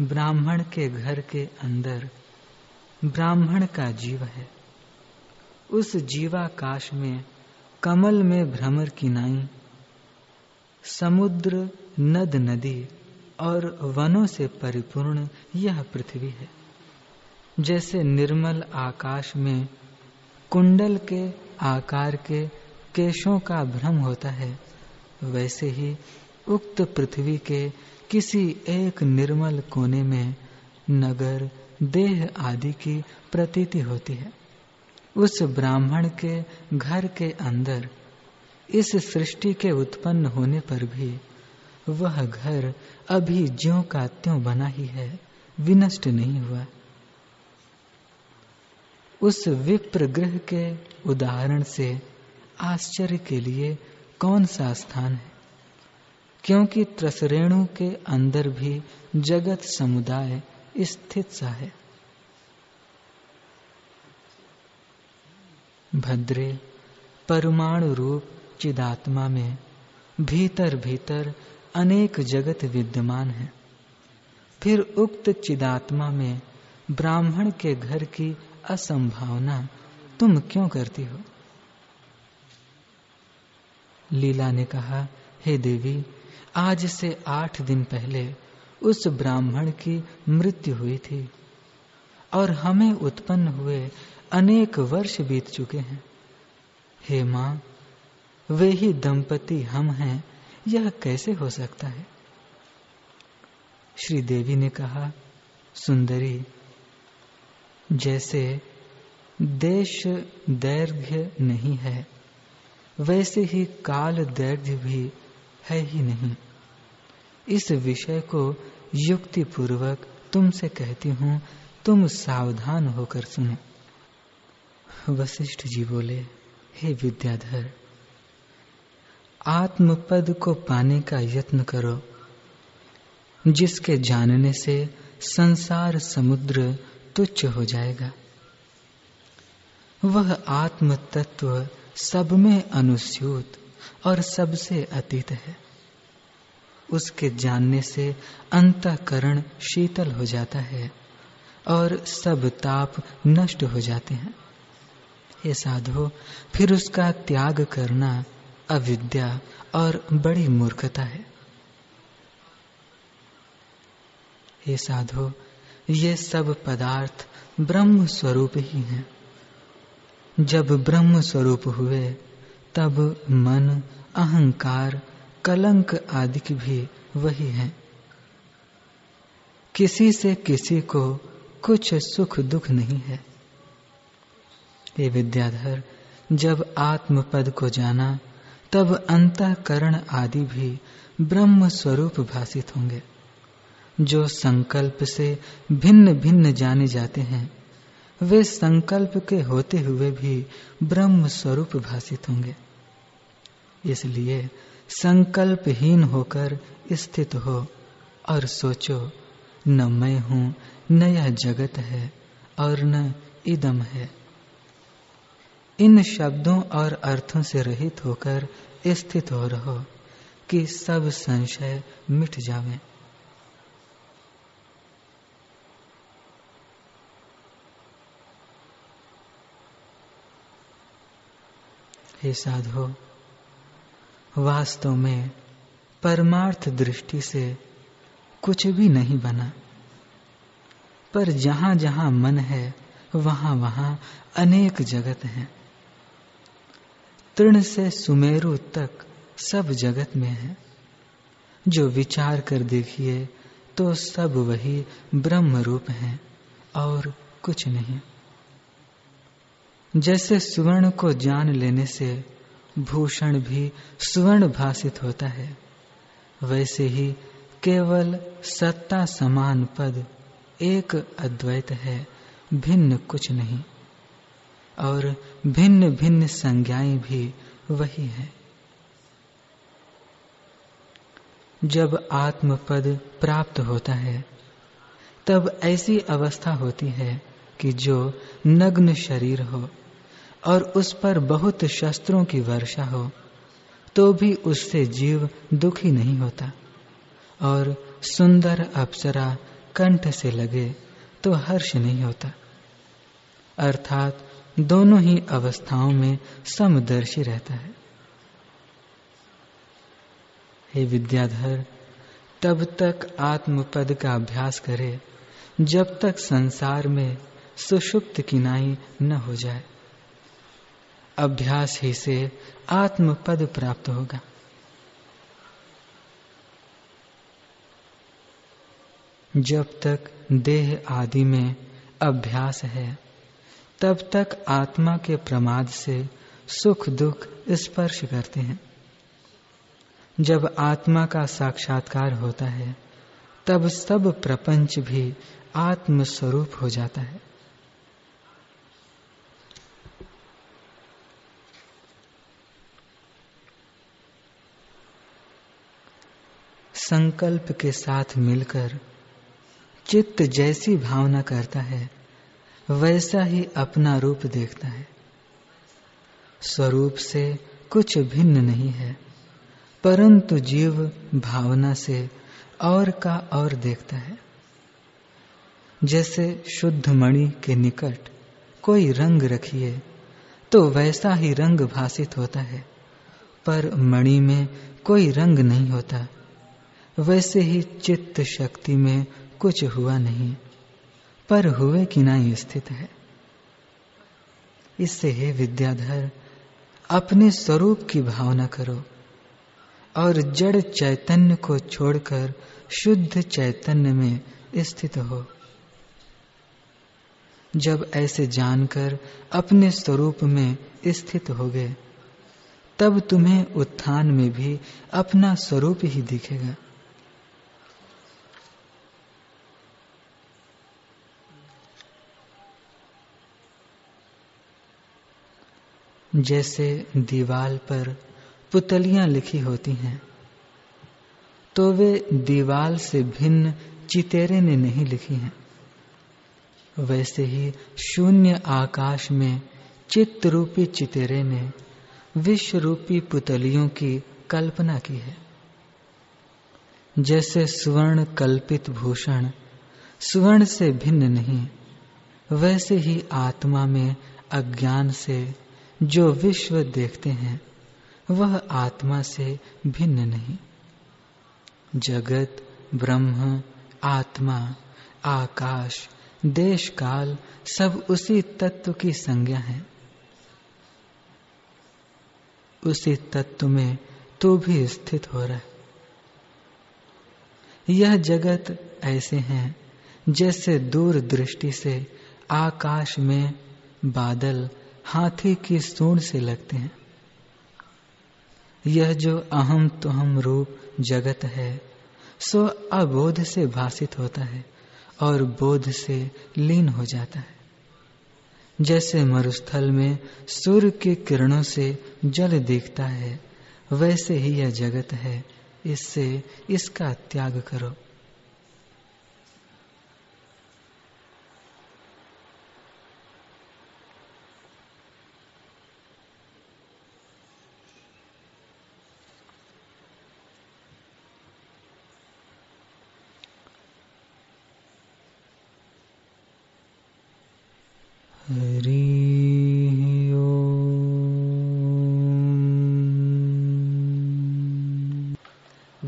ब्राह्मण के घर के अंदर ब्राह्मण का जीव है। उस जीवाकाश में कमल में भ्रमर की नाई, समुद्र, नद, नदी और वनों से परिपूर्ण यह पृथ्वी है। जैसे निर्मल आकाश में कुंडल के आकार के केशों का भ्रम होता है, वैसे ही उक्त पृथ्वी के किसी एक निर्मल कोने में नगर, देह आदि की प्रतीति होती है। उस ब्राह्मण के घर के अंदर, इस सृष्टि के उत्पन्न होने पर भी, वह घर अभी ज्यो का त्यों बना ही है, विनष्ट नहीं हुआ। उस विप्र ग्रह के उदाहरण से आश्चर्य के लिए कौन सा स्थान है? क्योंकि त्रसरेणु के अंदर भी जगत समुदाय स्थित सा है। भद्रे, परमाणु रूप चिदात्मा में भीतर भीतर अनेक जगत विद्यमान है। फिर उक्त चिदात्मा में ब्राह्मण के घर की असंभावना तुम क्यों करती हो? लीला ने कहा, हे देवी आज से आठ दिन पहले उस ब्राह्मण की मृत्यु हुई थी और हमें उत्पन्न हुए अनेक वर्ष बीत चुके हैं। हे माँ, वे ही दंपति हम हैं, यह कैसे हो सकता है? श्री देवी ने कहा, सुंदरी, जैसे देश दैर्घ्य नहीं है, वैसे ही काल दैर्घ्य भी है ही नहीं। इस विषय को युक्ति पूर्वक तुमसे कहती हूँ, तुम सावधान होकर सुनो। वशिष्ठ जी बोले, हे विद्याधर, आत्मपद को पाने का यत्न करो, जिसके जानने से संसार समुद्र तुच्छ हो जाएगा। वह आत्म तत्व सब में अनुस्यूत और सबसे अतीत है। उसके जानने से अंतकरण शीतल हो जाता है और सब ताप नष्ट हो जाते हैं। ये साधो, फिर उसका त्याग करना अविद्या और बड़ी मूर्खता है। ये साधो, ये सब पदार्थ ब्रह्म स्वरूप ही हैं। जब ब्रह्म स्वरूप हुए तब मन, अहंकार, कलंक आदि भी वही है। किसी से किसी को कुछ सुख दुख नहीं है। ये विद्याधर, जब आत्म पद को जाना, तब अंतकरण आदि भी ब्रह्म स्वरूप भाषित होंगे। जो संकल्प से भिन्न भिन्न जाने जाते हैं वे संकल्प के होते हुए भी ब्रह्म स्वरूप भाषित होंगे। इसलिए संकल्पहीन होकर स्थित हो और सोचो, न मैं हूँ, न यह जगत है और न इदम है। इन शब्दों और अर्थों से रहित होकर स्थित हो रहो कि सब संशय मिट जावे। हे साधो, वास्तव में परमार्थ दृष्टि से कुछ भी नहीं बना। पर जहाँ जहाँ मन है, वहाँ वहाँ अनेक जगत हैं। तृण से सुमेरु तक सब जगत में है। जो विचार कर देखिए तो सब वही ब्रह्म रूप है और कुछ नहीं। जैसे सुवर्ण को जान लेने से भूषण भी सुवर्ण भाषित होता है। वैसे ही केवल सत्ता समान पद एक अद्वैत है, भिन्न कुछ नहीं। और भिन्न भिन्न संज्ञाएँ भी वही है। जब आत्मपद प्राप्त होता है, तब ऐसी अवस्था होती है कि जो नग्न शरीर हो और उस पर बहुत शस्त्रों की वर्षा हो तो भी उससे जीव दुखी नहीं होता। और सुंदर अप्सरा कंठ से लगे तो हर्ष नहीं होता। अर्थात दोनों ही अवस्थाओं में समदर्शी रहता है। हे विद्याधर, तब तक आत्मपद का अभ्यास करे, जब तक संसार में सुषुप्त किनाई न हो जाए। अभ्यास ही से आत्मपद प्राप्त होगा। जब तक देह आदि में अभ्यास है, तब तक आत्मा के प्रमाद से सुख दुख स्पर्श करते हैं। जब आत्मा का साक्षात्कार होता है, तब सब प्रपंच भी आत्म स्वरूप हो जाता है। संकल्प के साथ मिलकर चित्त जैसी भावना करता है, वैसा ही अपना रूप देखता है। स्वरूप से कुछ भिन्न नहीं है, परंतु जीव भावना से और का और देखता है। जैसे शुद्ध मणि के निकट कोई रंग रखिए तो वैसा ही रंग भाषित होता है, पर मणि में कोई रंग नहीं होता। वैसे ही चित्त शक्ति में कुछ हुआ नहीं, पर हुए कि नहीं स्थित है। इससे हे विद्याधर, अपने स्वरूप की भावना करो और जड़ चैतन्य को छोड़कर शुद्ध चैतन्य में स्थित हो। जब ऐसे जानकर अपने स्वरूप में स्थित हो गए तब तुम्हें उत्थान में भी अपना स्वरूप ही दिखेगा। जैसे दीवाल पर पुतलियाँ लिखी होती हैं तो वे दीवाल से भिन्न चितेरे ने नहीं लिखी हैं। वैसे ही शून्य आकाश में चित्त रूपी चितेरे ने विश्व रूपी पुतलियों की कल्पना की है। जैसे स्वर्ण कल्पित भूषण स्वर्ण से भिन्न नहीं, वैसे ही आत्मा में अज्ञान से जो विश्व देखते हैं, वह आत्मा से भिन्न नहीं। जगत, ब्रह्म, आत्मा, आकाश, देश, काल, सब उसी तत्व की संज्ञा है। उसी तत्व में तू भी स्थित हो रहा। है यह जगत ऐसे हैं, जैसे दूर दृष्टि से आकाश में बादल हाथी की सूंड से लगते हैं। यह जो अहम तुहम रूप जगत है, सो अबोध से भाषित होता है और बोध से लीन हो जाता है। जैसे मरुस्थल में सूर्य के किरणों से जल दिखता है, वैसे ही यह जगत है। इससे इसका त्याग करो।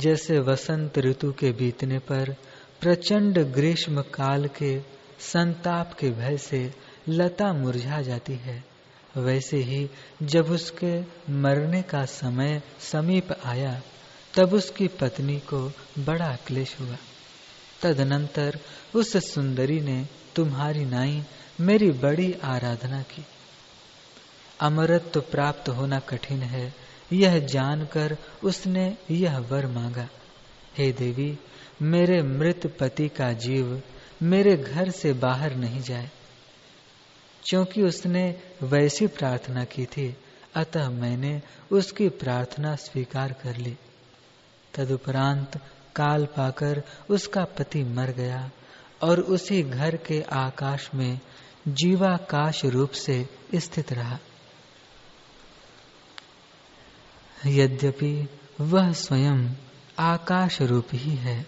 जैसे वसंत ऋतु के बीतने पर, प्रचंड ग्रीष्म काल के संताप के भय से लता मुरझा जाती है। वैसे ही जब उसके मरने का समय समीप आया, तब उसकी पत्नी को बड़ा क्लेश हुआ। तदनंतर उस सुंदरी ने तुम्हारी नाई मेरी बड़ी आराधना की। अमरत्व प्राप्त होना कठिन है यह जानकर उसने यह वर मांगा, हे देवी, मेरे मृत पति का जीव मेरे घर से बाहर नहीं जाए। क्योंकि उसने वैसी प्रार्थना की थी, अतः मैंने उसकी प्रार्थना स्वीकार कर ली। तदुपरांत काल पाकर उसका पति मर गया और उसी घर के आकाश में जीवाकाश रूप से स्थित रहा। यद्यपि वह स्वयं आकाश रूप ही है,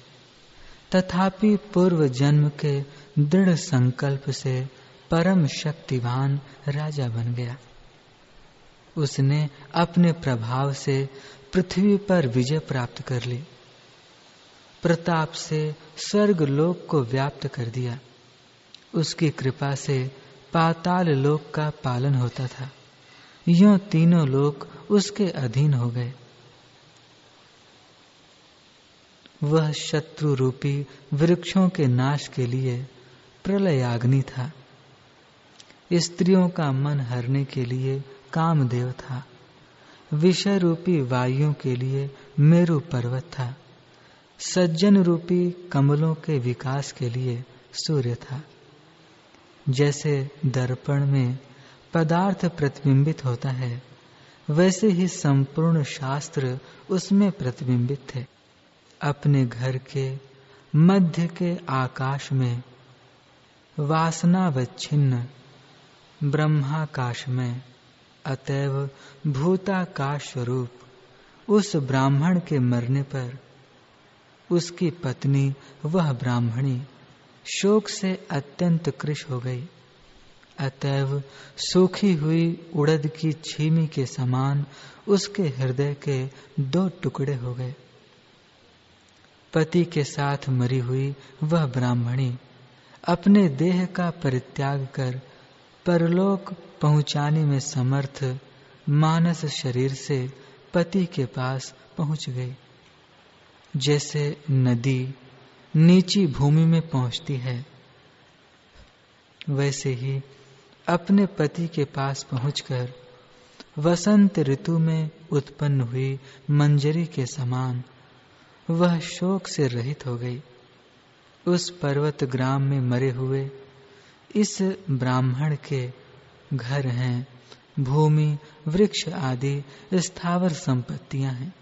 तथापि पूर्व जन्म के दृढ़ संकल्प से परम शक्तिवान राजा बन गया। उसने अपने प्रभाव से पृथ्वी पर विजय प्राप्त कर ली, प्रताप से स्वर्ग लोक को व्याप्त कर दिया। उसकी कृपा से पाताल लोक का पालन होता था। यो तीनों लोक उसके अधीन हो गए। वह शत्रु रूपी वृक्षों के नाश के लिए प्रलयाग्नि था। स्त्रियों का मन हरने के लिए कामदेव था। विषय रूपी वायुओं के लिए मेरु पर्वत था। सज्जन रूपी कमलों के विकास के लिए सूर्य था। जैसे दर्पण में पदार्थ प्रतिबिंबित होता है, वैसे ही संपूर्ण शास्त्र उसमें प्रतिबिंबित थे अपने घर के मध्य के आकाश में, वासनावच्छिन्न ब्रह्माकाश में, अतएव भूताकाश स्वरूप उस ब्राह्मण के मरने पर, उसकी पत्नी वह ब्राह्मणी शोक से अत्यंत कृश हो गई। अतएव सूखी हुई उड़द की छीमी के समान उसके हृदय के दो टुकड़े हो गए। पति के साथ मरी हुई वह ब्राह्मणी अपने देह का परित्याग कर परलोक पहुँचाने में समर्थ मानस शरीर से पति के पास पहुँच गई। जैसे नदी नीची भूमि में पहुँचती है, वैसे ही अपने पति के पास पहुंचकर वसंत ऋतु में उत्पन्न हुई मंजरी के समान वह शोक से रहित हो गई। उस पर्वत ग्राम में मरे हुए इस ब्राह्मण के घर हैं, भूमि, वृक्ष आदि, स्थावर संपत्तियाँ हैं।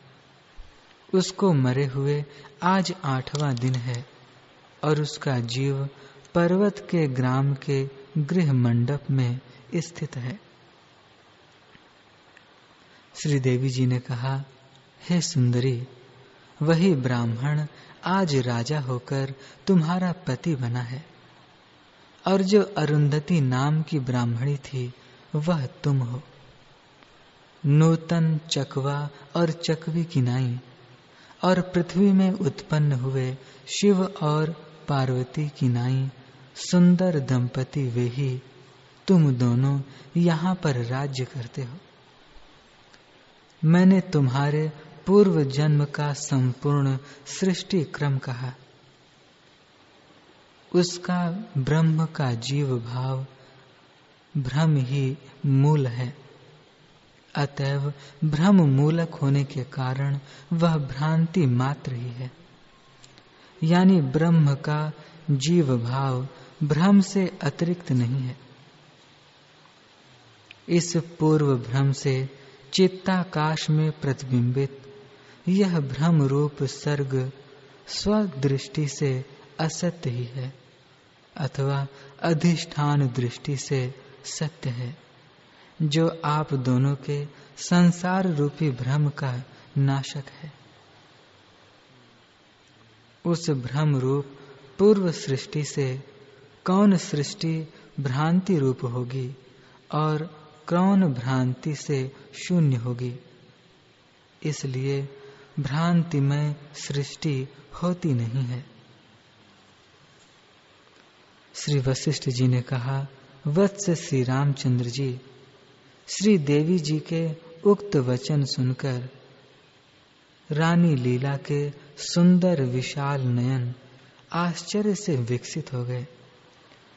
उसको मरे हुए आज आठवां दिन है और उसका जीव पर्वत के ग्राम के गृह मंडप में स्थित है। श्री देवी जी ने कहा, हे सुंदरी, वही ब्राह्मण आज राजा होकर तुम्हारा पति बना है, और जो अरुंधति नाम की ब्राह्मणी थी, वह तुम हो। नूतन चकवा और चकवी की नाई और पृथ्वी में उत्पन्न हुए शिव और पार्वती की नाई सुंदर दंपति वे ही तुम दोनों यहाँ पर राज्य करते हो। मैंने तुम्हारे पूर्व जन्म का संपूर्ण सृष्टि क्रम कहा। उसका ब्रह्म का जीव भाव भ्रम ही मूल है। अतएव भ्रम मूलक होने के कारण वह भ्रांति मात्र ही है। यानी ब्रह्म का जीव भाव भ्रम से अतिरिक्त नहीं है। इस पूर्व भ्रम से चित्ताकाश में प्रतिबिंबित, यह भ्रम रूप सर्ग स्वदृष्टि से असत्य ही है, अथवा अधिष्ठान दृष्टि से सत्य है। जो आप दोनों के संसार रूपी भ्रम का नाशक है। उस भ्रम रूप पूर्व सृष्टि से कौन सृष्टि भ्रांति रूप होगी और कौन भ्रांति से शून्य होगी? इसलिए भ्रांतिमय सृष्टि होती नहीं है। श्री वशिष्ठ जी ने कहा, वत्स श्री रामचंद्र जी, श्री देवी जी के उक्त वचन सुनकर रानी लीला के सुंदर विशाल नयन आश्चर्य से विकसित हो गए।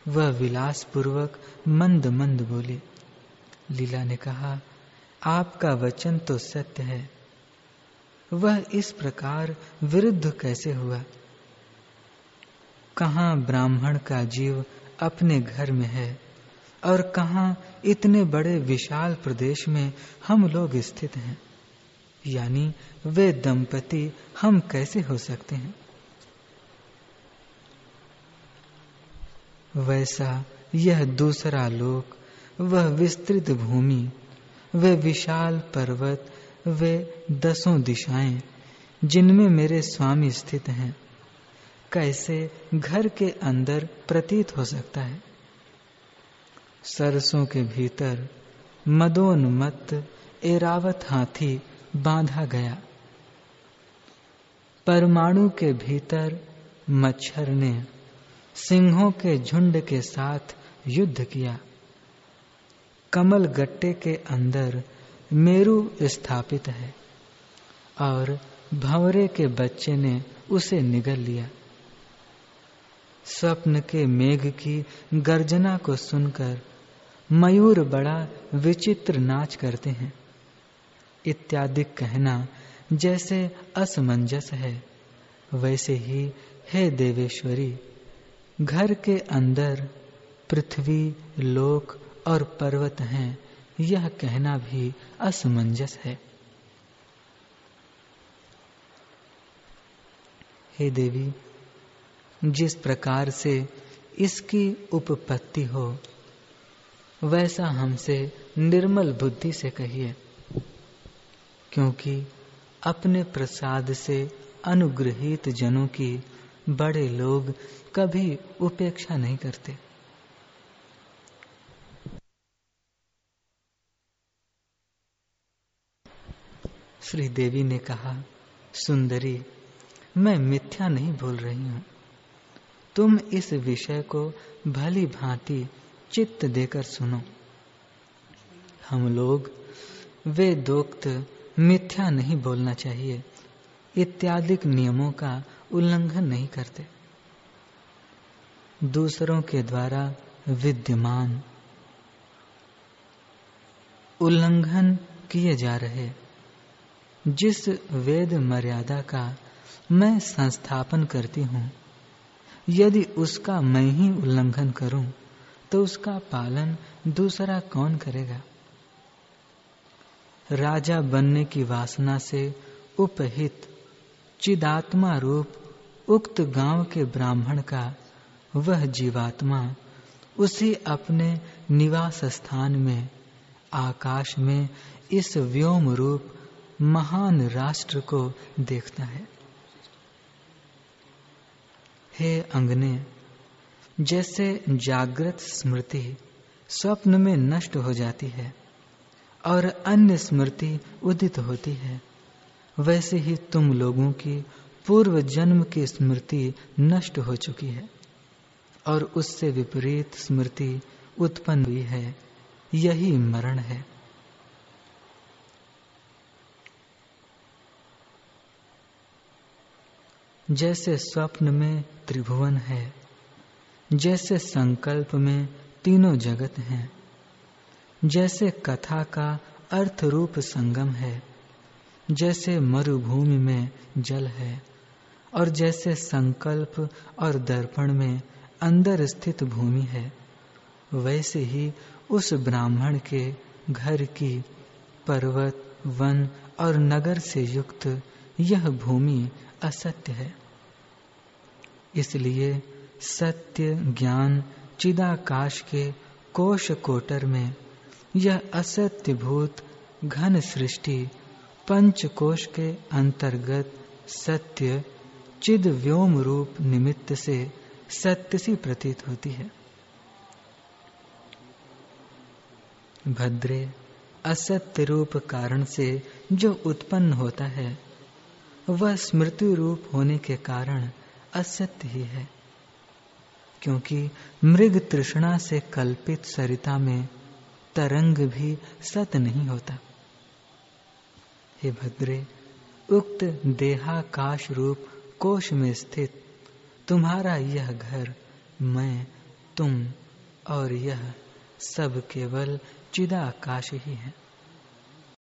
वह विलास पूर्वक मंद मंद बोली, लीला ने कहा, आपका वचन तो सत्य है। वह इस प्रकार विरुद्ध कैसे हुआ? कहाँ ब्राह्मण का जीव अपने घर में है और कहा इतने बड़े विशाल प्रदेश में हम लोग स्थित हैं? यानी वे दंपति हम कैसे हो सकते हैं? वैसा यह दूसरा लोक, वह विस्तृत भूमि वे विशाल पर्वत, वे दसों दिशाएँ, जिनमें मेरे स्वामी स्थित हैं। कैसे घर के अंदर प्रतीत हो सकता है? सरसों के भीतर मदोन्मत्त एरावत हाथी बांधा गया। परमाणु के भीतर मच्छर ने सिंहों के झुंड के साथ युद्ध किया। कमल गट्टे के अंदर मेरु स्थापित है और भंवरे के बच्चे ने उसे निगल लिया। स्वप्न के मेघ की गर्जना को सुनकर मयूर बड़ा विचित्र नाच करते हैं। इत्यादि कहना जैसे असमंजस है, वैसे ही, हे देवेश्वरी घर के अंदर पृथ्वी, लोक और पर्वत हैं, यह कहना भी असमंजस है। हे देवी, जिस प्रकार से इसकी उपपत्ति हो, वैसा हमसे निर्मल बुद्धि से कहिए, क्योंकि अपने प्रसाद से अनुग्रहित जनों की बड़े लोग कभी उपेक्षा नहीं करते। श्री देवी ने कहा, सुंदरी, मैं मिथ्या नहीं बोल रही हूँ। तुम इस विषय को भली भांति चित्त देकर सुनो। हम लोग वे दोक्त मिथ्या नहीं बोलना चाहिए। इत्यादि नियमों का उल्लंघन नहीं करते। दूसरों के द्वारा विद्यमान उल्लंघन किए जा रहे। जिस वेद मर्यादा का मैं संस्थापन करती हूँ, यदि उसका मैं ही उल्लंघन करूँ तो उसका पालन दूसरा कौन करेगा? राजा बनने की वासना से उपहित चिदात्मा रूप उक्त गाँव के ब्राह्मण का, वह जीवात्मा उसी अपने निवास स्थान में, आकाश में इस व्योम रूप महान राष्ट्र को देखता है। हे अंगने, जैसे जागृत स्मृति स्वप्न में नष्ट हो जाती है और अन्य स्मृति उदित होती है वैसे ही तुम लोगों की पूर्व जन्म की स्मृति नष्ट हो चुकी है और उससे विपरीत स्मृति उत्पन्न हुई है। यही मरण है। जैसे स्वप्न में त्रिभुवन है, जैसे संकल्प में तीनों जगत हैं, जैसे कथा का अर्थ रूप संगम है जैसे मरुभूमि में जल है और जैसे संकल्प और दर्पण में अंदर स्थित भूमि है, वैसे ही उस ब्राह्मण के घर की पर्वत, वन और नगर से युक्त यह भूमि असत्य है। इसलिए सत्य ज्ञान चिदाकाश के कोश कोटर में यह असत्य भूत घन सृष्टि पंच कोश के अंतर्गत सत्य चिद व्योम रूप निमित्त से सत्य सी प्रतीत होती है। भद्रे, असत्य रूप कारण से जो उत्पन्न होता है, वह स्मृति रूप होने के कारण असत्य ही है, क्योंकि मृग तृष्णा से कल्पित सरिता में तरंग भी सत नहीं होता। हे भद्रे, उक्त देहाकाश रूप कोश में स्थित। तुम्हारा यह घर, मैं, तुम और यह सब केवल चिदाकाश ही है।